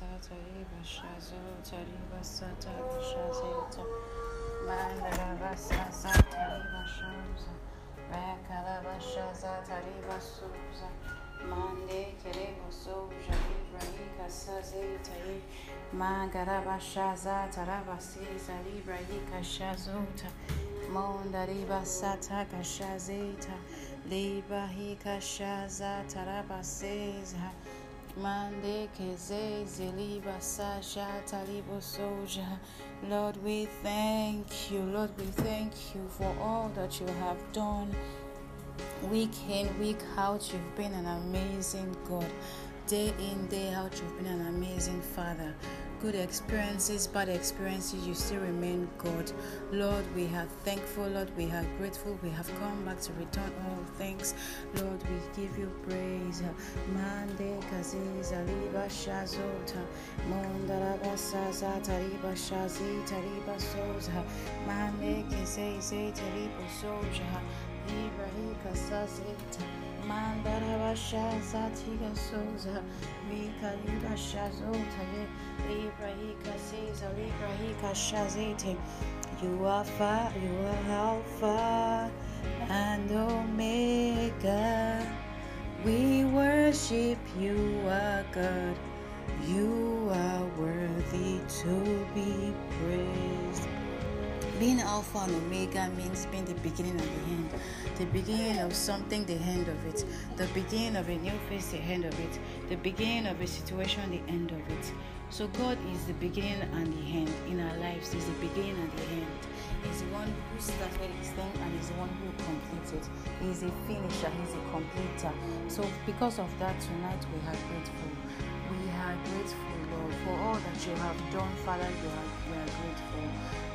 tariba shazo tariba sata shazeta mandala basa tariba shoza rakala bashaza tariba suza mande kerebo soja bashaza hika shaza taraba seza Mande soja. Lord, we thank you. Lord, we thank you for all that you have done. Week in, week out, you've been an amazing God. Day in, day out, you've been an amazing Father good experiences, bad experiences, you still remain God. Lord, we are thankful. Lord, we are grateful. We have come back to return all thanks. Lord, we give you praise. Sazeta. Mandaraba shaza tiga soza. Mika liba shazota. Libra hika says Libra hika shazete. You are far, you are Alpha and Omega. We worship you, our God. You are worthy to be praised. Being Alpha and Omega means being the beginning and the end. The beginning of something, the end of it. The beginning of a new phase, the end of it. The beginning of a situation, the end of it. So God is the beginning and the end in our lives. He's the beginning and the end. He's the one who started his thing and he's the one who completes it. He's a finisher, he's a completer. So because of that, tonight we are grateful. We are grateful, Lord, for all that you have done, Father. You are, we are grateful.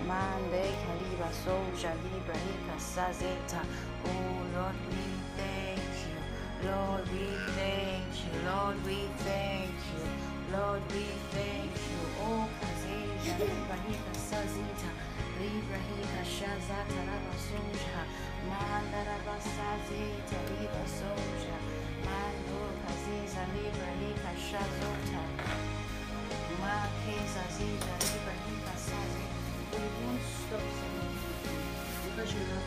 Mande Kaliba Soja Libra Hika Sazeta. Oh Lord, we thank you. Lord, we thank you. Lord, we thank you. Lord, we thank you. Oh Kazeja Libra Hika Sazeta. Libra Hika Shazata Lava Soja. Mandaraba Sazeta Libra Soja. Mando Kaziza Libra Hika Shazota. Ma Keza Ziza Libra because you have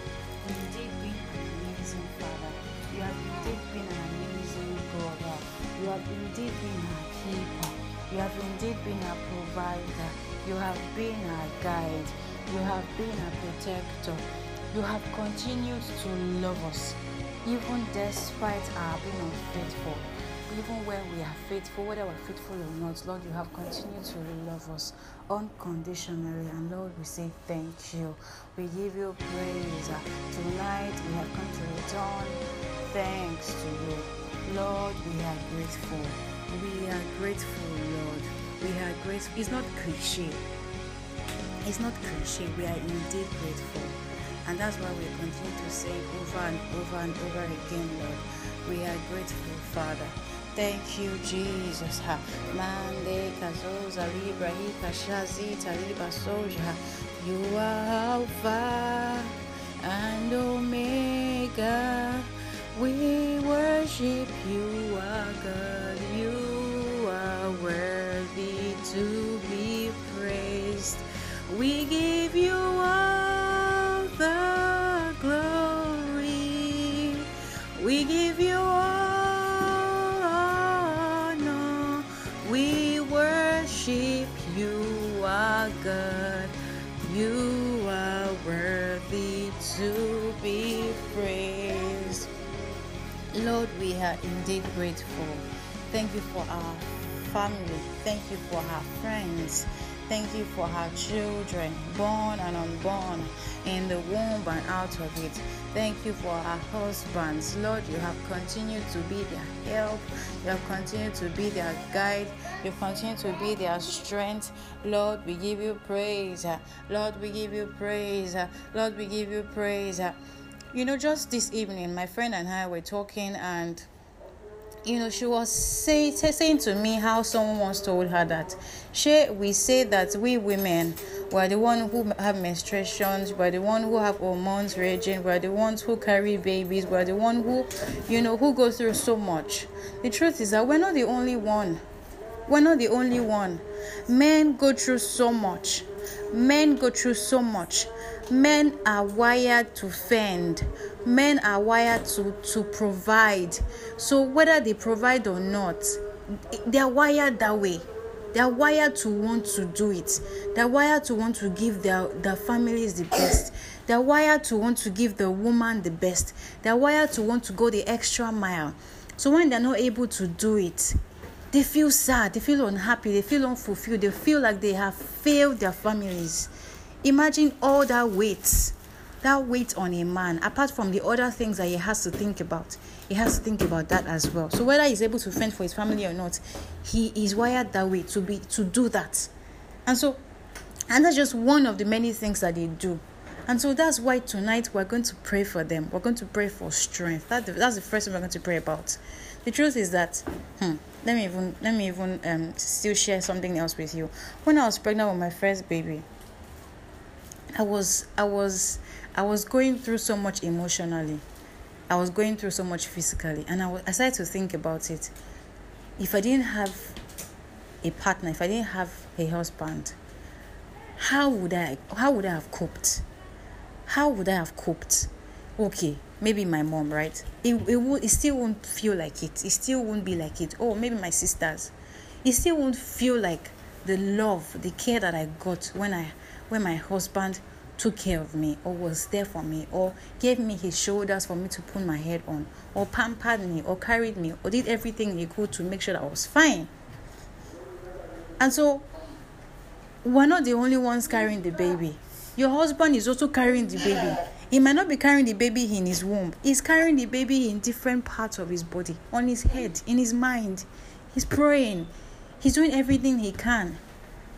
indeed been an amazing Father. You have indeed been an amazing God. You have indeed been our keeper. You have indeed been our provider. You have been our guide. You have been our protector. You have continued to love us, even despite our being unfaithful even when we are faithful, whether we're faithful or not, Lord, you have continued to love us unconditionally. And Lord, we say thank you. We give you praise. Tonight we have come to return thanks to you. Lord, we are grateful. We are grateful, Lord. We are grateful. It's not cliche. It's not cliche. We are indeed grateful. And that's why we continue to say over and over and over again, Lord. We are grateful, Father. Thank you, Jesus. Ha. Mande kazoza libra hika shazi taliba soja. You are Alpha and Omega. We worship you, our God. You are worthy to be praised. We give you all to be praised. Lord, we are indeed grateful. Thank you for our family. Thank you for our friends. Thank you for our children, born and unborn, in the womb and out of it. Thank you for our husbands. Lord, you have continued to be their help. You have continued to be their guide. You continue to be their strength. Lord, we give you praise. Lord, we give you praise. Lord, we give you praise. You know, just this evening, my friend and I were talking and you know, she was say, saying to me how someone once told her that she we say that we women we're the one who have menstruations, we're the one who have hormones raging, we're the ones who carry babies, we're the one who, you know, who go through so much. The truth is that we're not the only one. We're not the only one. Men go through so much. Men go through so much. Men are wired to fend. Men are wired to, to provide. So whether they provide or not, they are wired that way. They are wired to want to do it. They are wired to want to give their, their families the best. They are wired to want to give the woman the best. They are wired to want to go the extra mile. So when they're not able to do it, they feel sad, they feel unhappy, they feel unfulfilled, they feel like they have failed their families. Imagine all that weight, that weight on a man, apart from the other things that he has to think about. He has to think about that as well. So whether he's able to fend for his family or not, he is wired that way to be to do that. And so and that's just one of the many things that they do. And so that's why tonight we're going to pray for them. We're going to pray for strength. That, that's the first thing we're going to pray about. The truth is that, hmm, let me even let me even um still share something else with you. When I was pregnant with my first baby, I was I was I was going through so much emotionally. I was going through so much physically, and I, was, I started to think about it. If I didn't have a partner, if I didn't have a husband, how would I how would I have coped? How would I have coped? Okay, maybe my mom, right? It it, would, it still won't feel like it. It still won't be like it. Oh, maybe my sisters. It still won't feel like the love, the care that I got when I when my husband took care of me or was there for me or gave me his shoulders for me to put my head on or pampered me or carried me or did everything he could to make sure that I was fine. And so we're not the only ones carrying the baby. Your husband is also carrying the baby. He might not be carrying the baby in his womb. He's carrying the baby in different parts of his body, on his head, in his mind. He's praying. He's doing everything he can.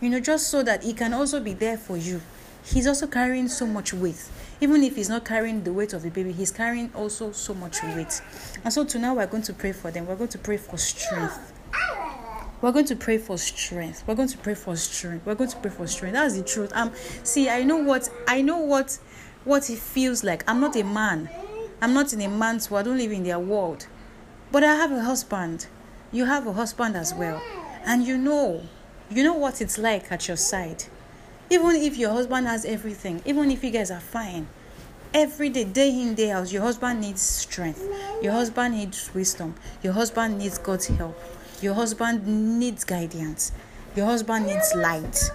You know, just so that he can also be there for you. He's also carrying so much weight. Even if he's not carrying the weight of the baby, he's carrying also so much weight. And so tonight we're going to pray for them. We're going to pray for strength. We're going to pray for strength. We're going to pray for strength. We're going to pray for strength. That's the truth. Um, see, I know what I know what what it feels like. I'm not a man. I'm not in a man's world. I don't live in their world. But I have a husband. You have a husband as well. And you know, you know what it's like at your side. Even if your husband has everything, even if you guys are fine, every day, day in, day out, your husband needs strength. Your husband needs wisdom. Your husband needs God's help. Your husband needs guidance. Your husband needs light.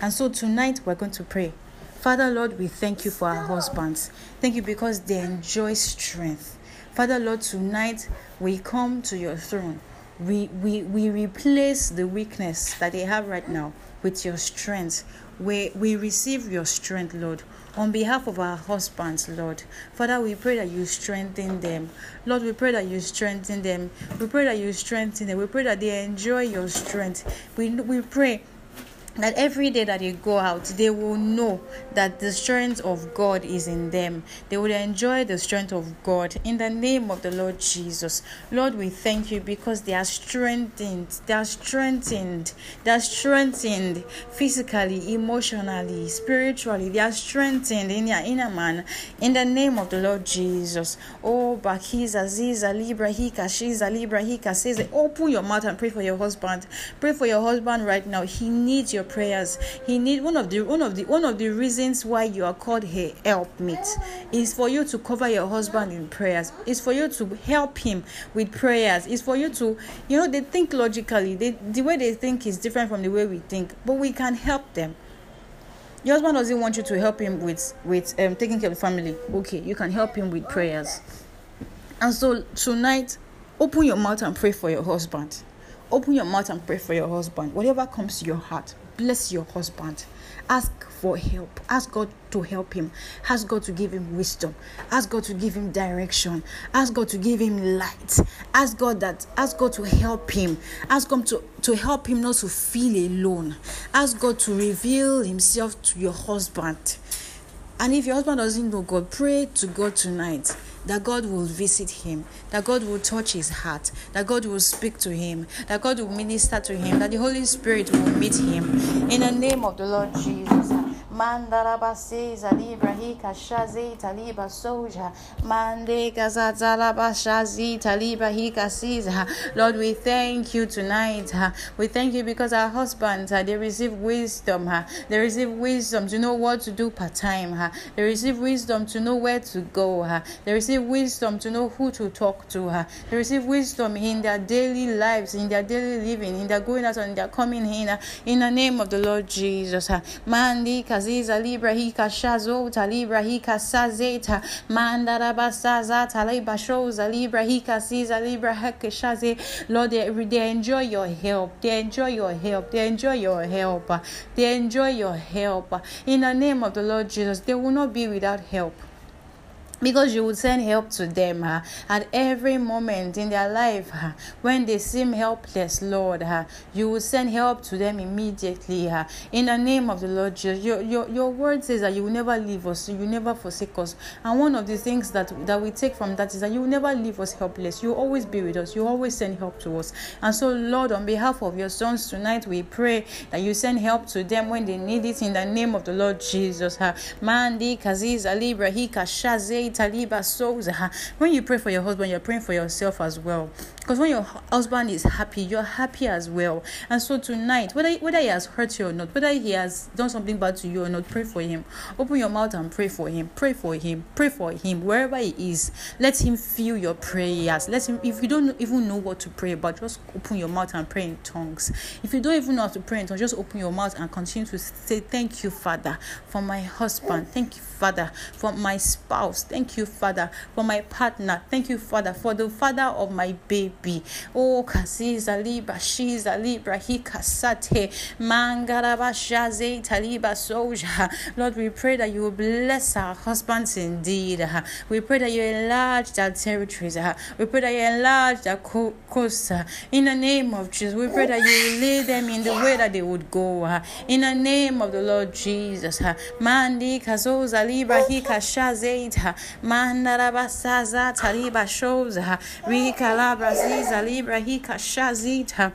And so tonight we're going to pray. Father Lord, we thank you for our husbands. Thank you because they enjoy strength. Father Lord, tonight we come to your throne. We, we, we replace the weakness that they have right now with your strength. We, we receive your strength, Lord on behalf of our husbands, Lord. Father, we pray that you strengthen them. Lord, we pray that you strengthen them. We pray that you strengthen them. We pray that they enjoy your strength. We, we pray that every day that they go out, they will know that the strength of God is in them. They will enjoy the strength of God in the name of the Lord Jesus. Lord, we thank you because they are strengthened. They are strengthened. They are strengthened physically, emotionally, spiritually. They are strengthened in their inner man in the name of the Lord Jesus. Oh, Bakiza, Ziza, Libra, Hika, Shiza, Libra, Hika says, open your mouth and pray for your husband. Pray for your husband right now. He needs your prayers. He need one of the one of the one of the reasons why you are called a helpmeet is for you to cover your husband in prayers. Is for you to help him with prayers. Is for you to you know they think logically. They the way they think is different from the way we think, but we can help them. Your husband doesn't want you to help him with with um, taking care of the family. Okay, you can help him with prayers. And so tonight, open your mouth and pray for your husband. Open your mouth and pray for your husband. Whatever comes to your heart, bless your husband. Ask for help. Ask God to help him. Ask God to give him wisdom. Ask God to give him direction. Ask God to give him light. Ask God that ask God to help him. Ask God to, to help him not to feel alone. Ask God to reveal himself to your husband. And if your husband doesn't know God, pray to God tonight that God will visit him, that God will touch his heart, that God will speak to him, that God will minister to him, that the Holy Spirit will meet him. In the name of the Lord Jesus. Mandarabase Zalibra Hika Shaze Taliba Soja Mande Gazazalaba Shazi Taliba Hika Siza. Lord, we thank you tonight. We thank you because our husbands they receive wisdom. They receive wisdom to know what to do part time. They receive wisdom to know where to go. They receive wisdom to know who to talk to. They receive wisdom in their daily lives, in their daily living, in their going out and their coming in. In the name of the Lord Jesus. Mandi kaziza libra hika shazota libra hika sazeta mandara basaza talibra shoza libra hika siza libra heke. Lord, they enjoy your help. They enjoy your help. They enjoy your help. They enjoy your help. In the name of the Lord Jesus, they will not be without help because you would send help to them uh, at every moment in their life uh, when they seem helpless lord uh, you will send help to them immediately uh, in the name of the lord jesus your, your, your word says that you will never leave us you will never forsake us. And one of the things that that we take from that is that you will never leave us helpless. You will always be with us. You always send help to us. And so lord on behalf of your sons tonight we pray that you send help to them when they need it in the name of the lord jesus uh, mandi kaziza libra shaze when you pray for your husband, you're praying for yourself as well. Because when your husband is happy, you're happy as well. And so tonight, whether whether he has hurt you or not, whether he has done something bad to you or not, pray for him. Open your mouth and pray for him. Pray for him. Pray for him wherever he is. Let him feel your prayers. Let him. If you don't even know what to pray about, just open your mouth and pray in tongues. If you don't even know how to pray in tongues, just open your mouth and continue to say, "Thank you, Father, for my husband. Thank you, Father, for my spouse. Thank you, Father, for my partner. Thank you, Father, for the father of my baby. Oh, Kasiza Libra, Shiza Libra, Hikasate, Mangarabashaze, Taliba Soja. Lord, we pray that you will bless our husbands indeed. We pray that you enlarge their territories. We pray that you enlarge their coast. In the name of Jesus, we pray that you lead them in the way that they would go. In the name of the Lord Jesus. Mandi Kazoza Libra, Hikashazeita, Mandarabasaza, Taliba Shoza, Rika Ziza Libra Hika Shazita.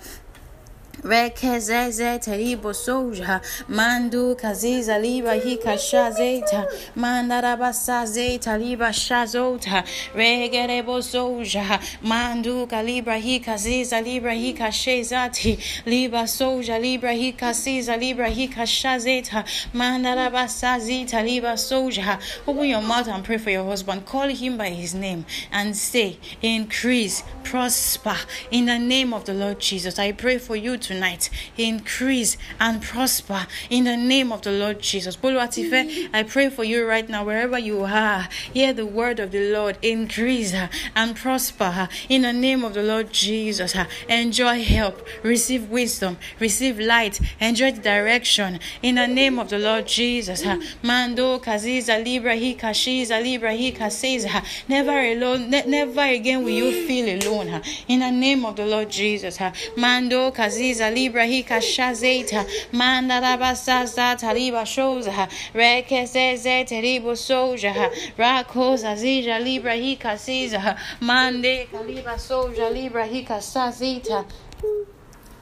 Rekezeze teribo soja. Mandu kaziza liba hika shazeta mandarabasa zeta liba shazota regerebo soja. Mandu kalibra hika ziza libra hika shezati liba soja libra hika siza libra hika shazeta mandarabasa zita liba soja. Open your mouth and pray for your husband. Call him by his name and say increase prosper. In the name of the Lord Jesus I pray for you tonight. Increase and prosper in the name of the Lord Jesus. Boluatife, I pray for you right now, wherever you are. Hear the word of the Lord. Increase and prosper in the name of the Lord Jesus. Enjoy help, receive wisdom, receive light, enjoy direction in the name of the Lord Jesus. Mando kaziza libra hi kashiza libra hi kasiza. Never alone, never again will you feel alone. In the name of the Lord Jesus. Mando kaziza libra hika shazeta mandarabasa taliba shoza rekeseze teribo soja rakoza zija libra hika siza mande kaliba soja libra hika sazita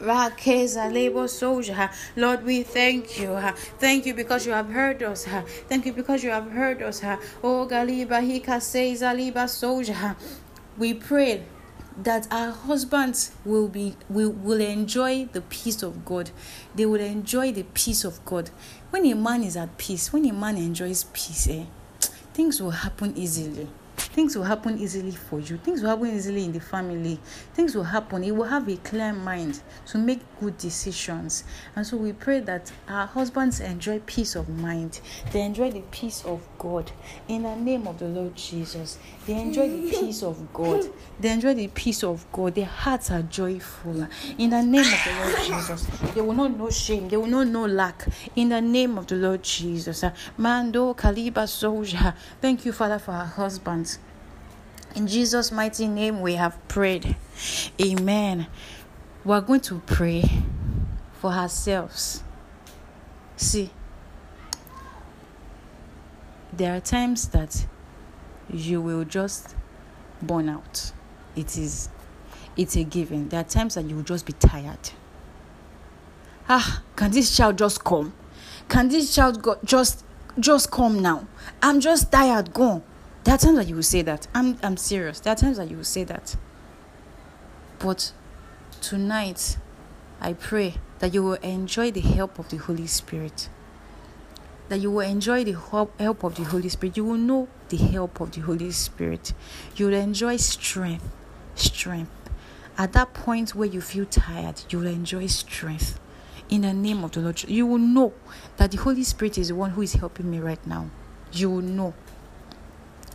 Lord, we thank you. Thank you because you have heard us. Thank you because you have heard us. Oh, Galiba Hika says Aliba Soja. We pray that our husbands will be will, will enjoy the peace of God. They will enjoy the peace of God. When a man is at peace, when a man enjoys peace, eh, things will happen easily. Things will happen easily for you. Things will happen easily in the family. Things will happen. He will have a clear mind to make good decisions. And so we pray that our husbands enjoy peace of mind. They enjoy the peace of god. In the name of the lord jesus they enjoy the peace of god. They enjoy the peace of god. Their hearts are joyful. In the name of the lord jesus. They will not know shame. They will not know lack. In the name of the lord jesus. Mando kaliba soja. Thank you father for our husbands. In Jesus' mighty name, we have prayed. Amen. We're going to pray for ourselves. See, there are times that you will just burn out. It is it's a given. There are times that you will just be tired. Ah, can this child just come? can this child go, just just come now? I'm just tired, go. There are times that you will say that. I'm I'm serious. There are times that you will say that. But tonight, I pray that you will enjoy the help of the Holy Spirit. That you will enjoy the help of the Holy Spirit. You will know the help of the Holy Spirit. You will enjoy strength. Strength. At that point where you feel tired, you will enjoy strength. In the name of the Lord, you will know that the Holy Spirit is the one who is helping me right now. You will know.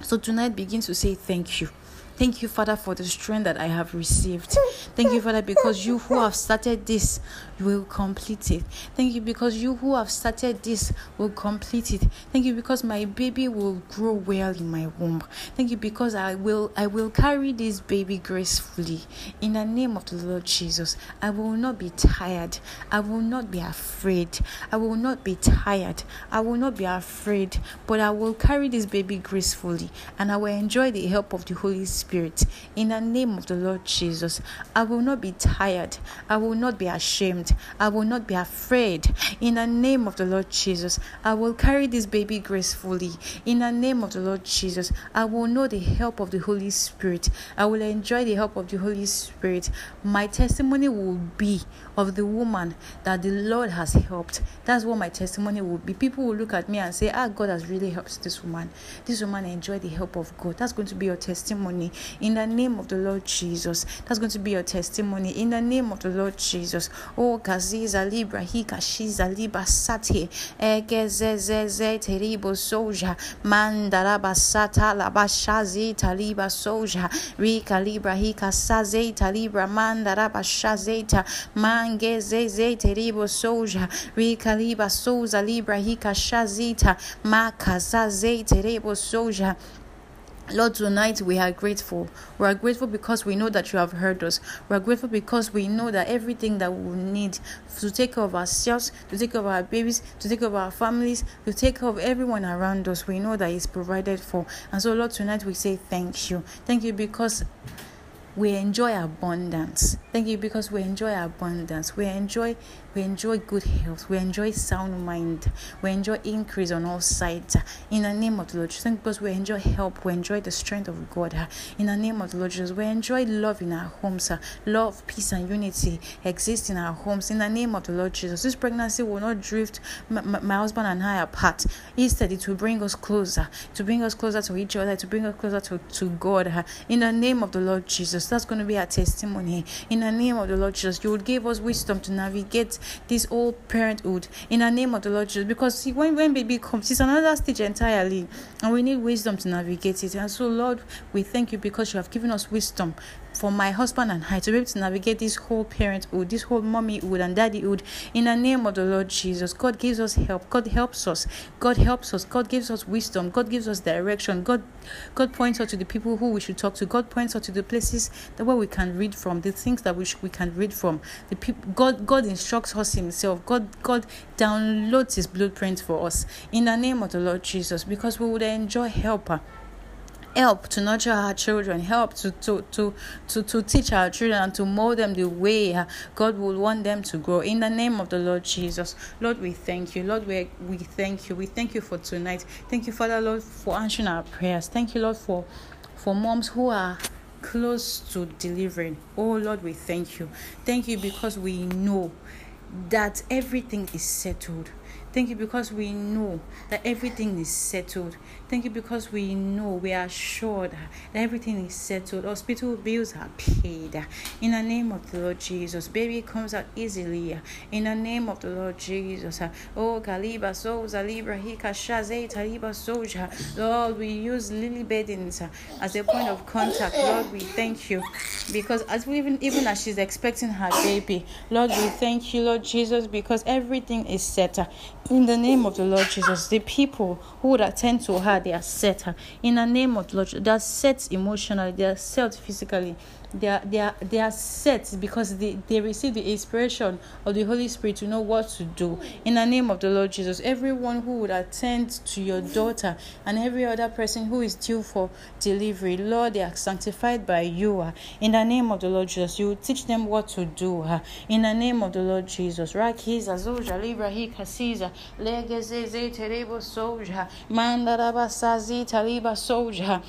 So tonight, begin to say thank you. Thank you, Father, for the strength that I have received. Thank you, Father, because you who have started this will complete it. Thank you because you who have started this will complete it. Thank you because my baby will grow well in my womb. Thank you because I will I will carry this baby gracefully. In the name of the Lord Jesus, I will not be tired. I will not be afraid. I will not be tired. I will not be afraid, but I will carry this baby gracefully and I will enjoy the help of the Holy Spirit Spirit. In the name of the Lord Jesus, I will not be tired. I will not be ashamed. I will not be afraid. In the name of the Lord Jesus, I will carry this baby gracefully. In the name of the Lord Jesus, I will know the help of the Holy Spirit. I will enjoy the help of the Holy Spirit. My testimony will be of the woman that the Lord has helped. That's what my testimony will be. People will look at me and say, Ah, God has really helped this woman. This woman enjoyed the help of God. That's going to be your testimony in the name of the Lord Jesus. That's going to be your testimony in the name of the Lord Jesus. Oh, Kaziza Libra, Hika Shiza Libra Sati, Egezeze Teribo Soja, Mandaraba Sata Labashazi Taliba Soja, Rika Libra Hika Saze Talibra Mandaraba Shazeta, Mangezeze Teribo Soja, Rika Libra Souza Libra Hika Shazita, Makazaze Terebo Soja. Lord, tonight we are grateful. We are grateful because we know that you have heard us. We are grateful because we know that everything that we need to take care of ourselves, to take care of our babies, to take care of our families, to take care of everyone around us, we know that is provided for. And so, Lord, tonight we say thank you. Thank you because we enjoy abundance. Thank you because we enjoy abundance. We enjoy we enjoy good health. We enjoy sound mind. We enjoy increase on all sides. In the name of the Lord Jesus, because we enjoy help. We enjoy the strength of God. In the name of the Lord Jesus, we enjoy love in our homes. Love, peace, and unity exist in our homes. In the name of the Lord Jesus, this pregnancy will not drift my, my husband and I apart. Instead, it will bring us closer, to bring us closer to each other, to bring us closer to, to God. In the name of the Lord Jesus, that's going to be our testimony. In the name of the Lord Jesus, you would give us wisdom to navigate this old parenthood in the name of the Lord Jesus. Because see, when, when baby comes, it's another stage entirely, and we need wisdom to navigate it. And so, Lord, we thank you because you have given us wisdom for my husband and I to be able to navigate this whole parenthood, this whole mommyhood and daddyhood in the name of the Lord Jesus. God gives us help. God helps us. God helps us. God gives us wisdom. God gives us direction. God God points us to the people who we should talk to. God points us to the places that where we can read from, the things that we, we can read from. The people God God instructs us himself. God God downloads his blueprint for us in the name of the Lord Jesus because we would enjoy helper help to nurture our children, help to, to, to, to, to teach our children and to mold them the way uh, God would want them to grow. In the name of the Lord Jesus, Lord, we thank you. Lord, we, we thank you. We thank you for tonight. Thank you, Father, Lord, for answering our prayers. Thank you, Lord, for, for moms who are close to delivering. Oh, Lord, we thank you. Thank you because we know that everything is settled. Thank you because we know that everything is settled. Thank you because we know, we are sure that everything is settled. Hospital bills are paid. In the name of the Lord Jesus, baby comes out easily. In the name of the Lord Jesus. Oh, Kaliba Soza Libra Hika Shaze Taliba Soja. Lord, we use lily beddings as a point of contact. Lord, we thank you because as we even even as she's expecting her baby, Lord, we thank you, Lord Jesus, because everything is set. In the name of the Lord Jesus, the people who would attend to her, they are set. In the name of the Lord, they are set emotionally, they are set physically. They are they are they are set because they, they receive the inspiration of the Holy Spirit to know what to do. In the name of the Lord Jesus, everyone who would attend to your daughter and every other person who is due for delivery, Lord, they are sanctified by you. Uh, in the name of the Lord Jesus, you teach them what to do. Uh, in the name of the Lord Jesus, Rakiza Zoja Libra Hikasiza Legeze Terebo Soja Mandaraba Sazi Taliba Soja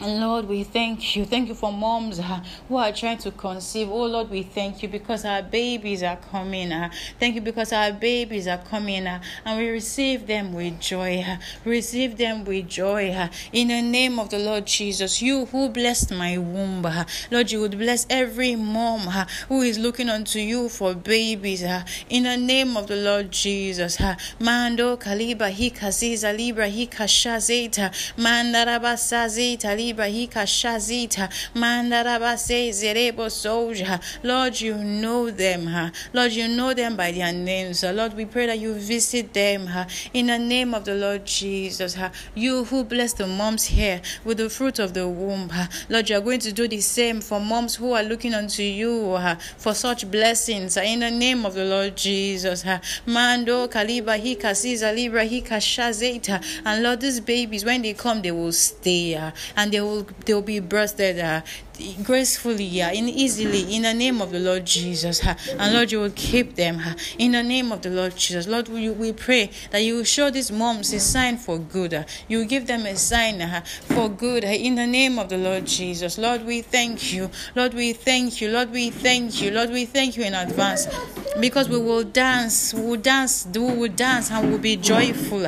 and Lord, we thank you. Thank you for moms uh, who are trying to conceive. Oh Lord, we thank you because our babies are coming. Uh, thank you because our babies are coming uh, and we receive them with joy. Uh, receive them with joy. Uh, in the name of the Lord Jesus, you who blessed my womb, uh, Lord, you would bless every mom who is looking unto you for babies. In the name of the Lord Jesus, Mando Kaliba Hikaziza Libra Hikashazeta Mandarabasazeta libra hika shazita mandarabase zerebo soja. Lord, you know them? Lord, you know them by their names. Lord, we pray that you visit them in the name of the Lord Jesus. You who bless the moms here with the fruit of the womb. Lord, you are going to do the same for moms who are looking unto you for such blessings in the name of the Lord Jesus. Mando kaliba hika siza libra hika. And Lord, these babies, when they come, they will stay. And they will they will be birthed uh, gracefully yeah, and easily in the name of the Lord Jesus. And Lord, you will keep them in the name of the Lord Jesus. Lord, we, we pray that you will show these moms a sign for good. You will give them a sign for good in the name of the Lord Jesus. Lord, we thank you. Lord, we thank you. Lord, we thank you. Lord, we thank you in advance because we will dance. We will dance. We will dance and we will be joyful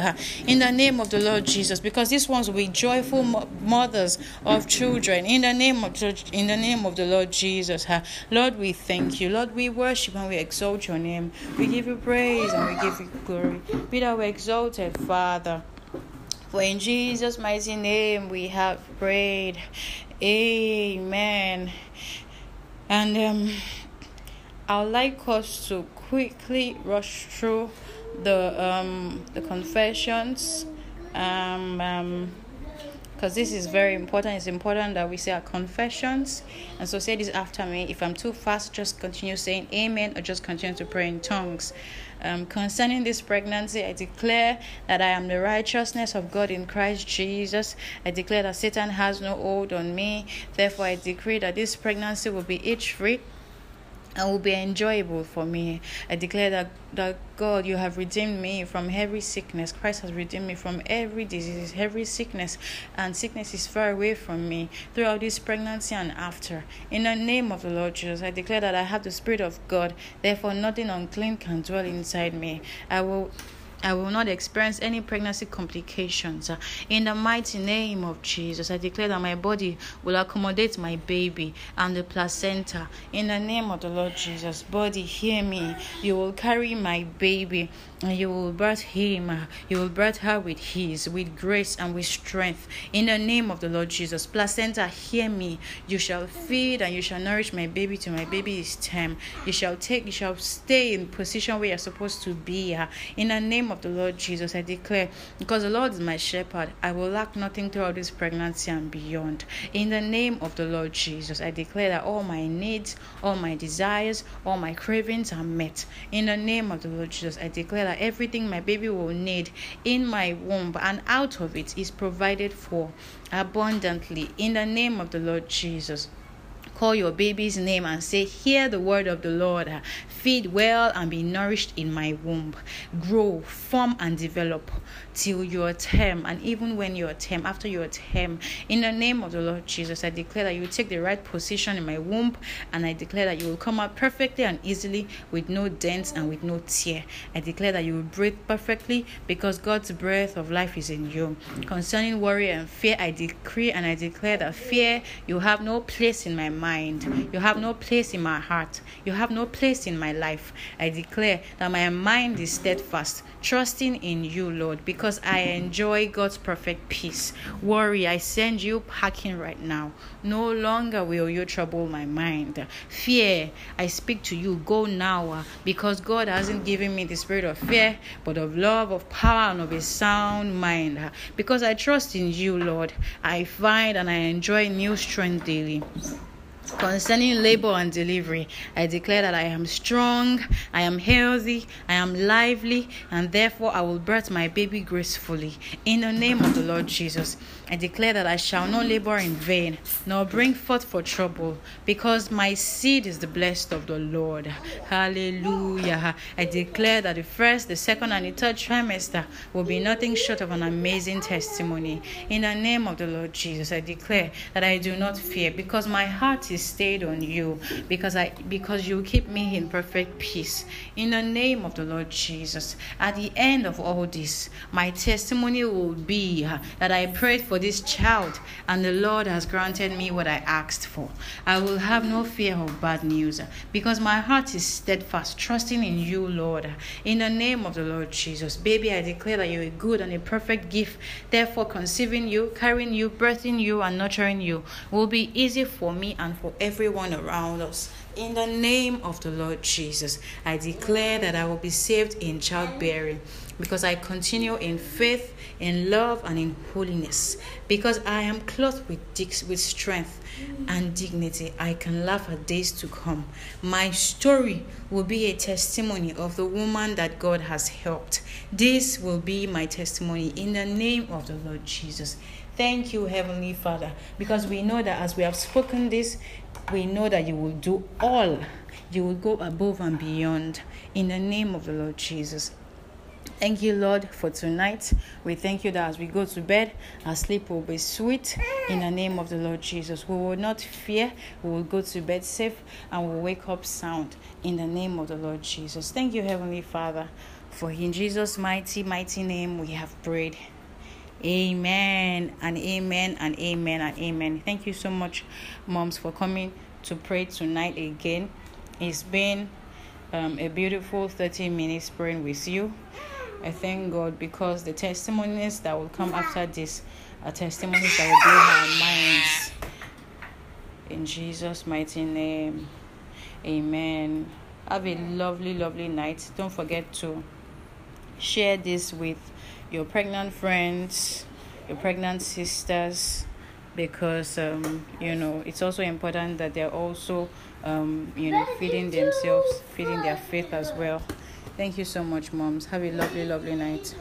in the name of the Lord Jesus because these ones will be joyful mothers of children in the name of in the name of the Lord Jesus. Lord, we thank you. Lord, we worship and we exalt your name. We give you praise and we give you glory. Be thou exalted, Father. For in Jesus' mighty name we have prayed. Amen. And um, I'd like us to quickly rush through the um, the confessions. Um, um, because this is very important. It's important that we say our confessions. And so say this after me. If I'm too fast, just continue saying amen or just continue to pray in tongues. Um, concerning this pregnancy, I declare that I am the righteousness of God in Christ Jesus. I declare that Satan has no hold on me. Therefore, I decree that this pregnancy will be itch free and will be enjoyable for me. I declare that, that God, you have redeemed me from every sickness. Christ has redeemed me from every disease, every sickness, and sickness is far away from me throughout this pregnancy and after. In the name of the Lord Jesus, I declare that I have the Spirit of God. Therefore, nothing unclean can dwell inside me. I will I will not experience any pregnancy complications. In the mighty name of Jesus, I declare that my body will accommodate my baby and the placenta. In the name of the Lord Jesus, body, hear me. You will carry my baby and you will birth him. Uh, you will birth her with his, with grace, and with strength. In the name of the Lord Jesus, placenta, hear me. You shall feed and you shall nourish my baby till my baby is term. You shall take, you shall stay in position where you're supposed to be. Uh. In the name of the Lord Jesus, I declare, because the Lord is my shepherd, I will lack nothing throughout this pregnancy and beyond. In the name of the Lord Jesus, I declare that all my needs, all my desires, all my cravings are met. In the name of the Lord Jesus, I declare that everything my baby will need in my womb and out of it is provided for abundantly. In the name of the Lord Jesus call your baby's name and say, Hear the word of the Lord. Feed well and be nourished in my womb. Grow, form, and develop till your term. And even when you're term, after your term, in the name of the Lord Jesus, I declare that you will take the right position in my womb. And I declare that you will come out perfectly and easily with no dents and with no tear. I declare that you will breathe perfectly because God's breath of life is in you. Concerning worry and fear, I decree and I declare that fear, you have no place in my mind mind. You have no place in my heart. You have no place in my life. I declare that my mind is steadfast, trusting in you, Lord, because I enjoy God's perfect peace. Worry, I send you packing right now. No longer will you trouble my mind. Fear, I speak to you. Go now, uh, because God hasn't given me the spirit of fear, but of love, of power, and of a sound mind. Because I trust in you, Lord, I find and I enjoy new strength daily. Concerning labor and delivery, I declare that I am strong, I am healthy, I am lively, and therefore I will birth my baby gracefully. In the name of the Lord Jesus, I declare that I shall not labor in vain, nor bring forth for trouble, because my seed is the blessed of the Lord. Hallelujah. I declare that the first, the second, and the third trimester will be nothing short of an amazing testimony. In the name of the Lord Jesus, I declare that I do not fear, because my heart is stayed on you because I because you keep me in perfect peace. In the name of the Lord Jesus. At the end of all this, my testimony will be that I prayed for this child and the Lord has granted me what I asked for. I will have no fear of bad news because my heart is steadfast, trusting in you, Lord. In the name of the Lord Jesus. Baby, I declare that you're a good and a perfect gift. Therefore, conceiving you, carrying you, birthing you, and nurturing you will be easy for me and for everyone around us. In the name of the Lord Jesus, I declare that I will be saved in childbearing because I continue in faith, in love, and in holiness. Because I am clothed with, with strength and dignity, I can laugh at days to come. My story will be a testimony of the woman that God has helped. This will be my testimony in the name of the Lord Jesus. Thank you, Heavenly Father, because we know that as we have spoken this, we know that you will do all. You will go above and beyond in the name of the Lord Jesus. Thank you, Lord, for tonight. We thank you that as we go to bed, our sleep will be sweet in the name of the Lord Jesus. We will not fear. We will go to bed safe and we'll wake up sound in the name of the Lord Jesus. Thank you, Heavenly Father, for in Jesus' mighty, mighty name we have prayed. Amen and amen and amen and amen. Thank you so much, moms, for coming to pray tonight again. It's been um, a beautiful 30 minutes praying with you. I thank God because the testimonies that will come after this are testimonies that will blow our minds. In Jesus' mighty name, amen. Have a lovely, lovely night. Don't forget to share this with your pregnant friends, your pregnant sisters, because um, you know it's also important that they're also um, you know feeding themselves, feeding their faith as well. Thank you so much, moms. Have a lovely, lovely night.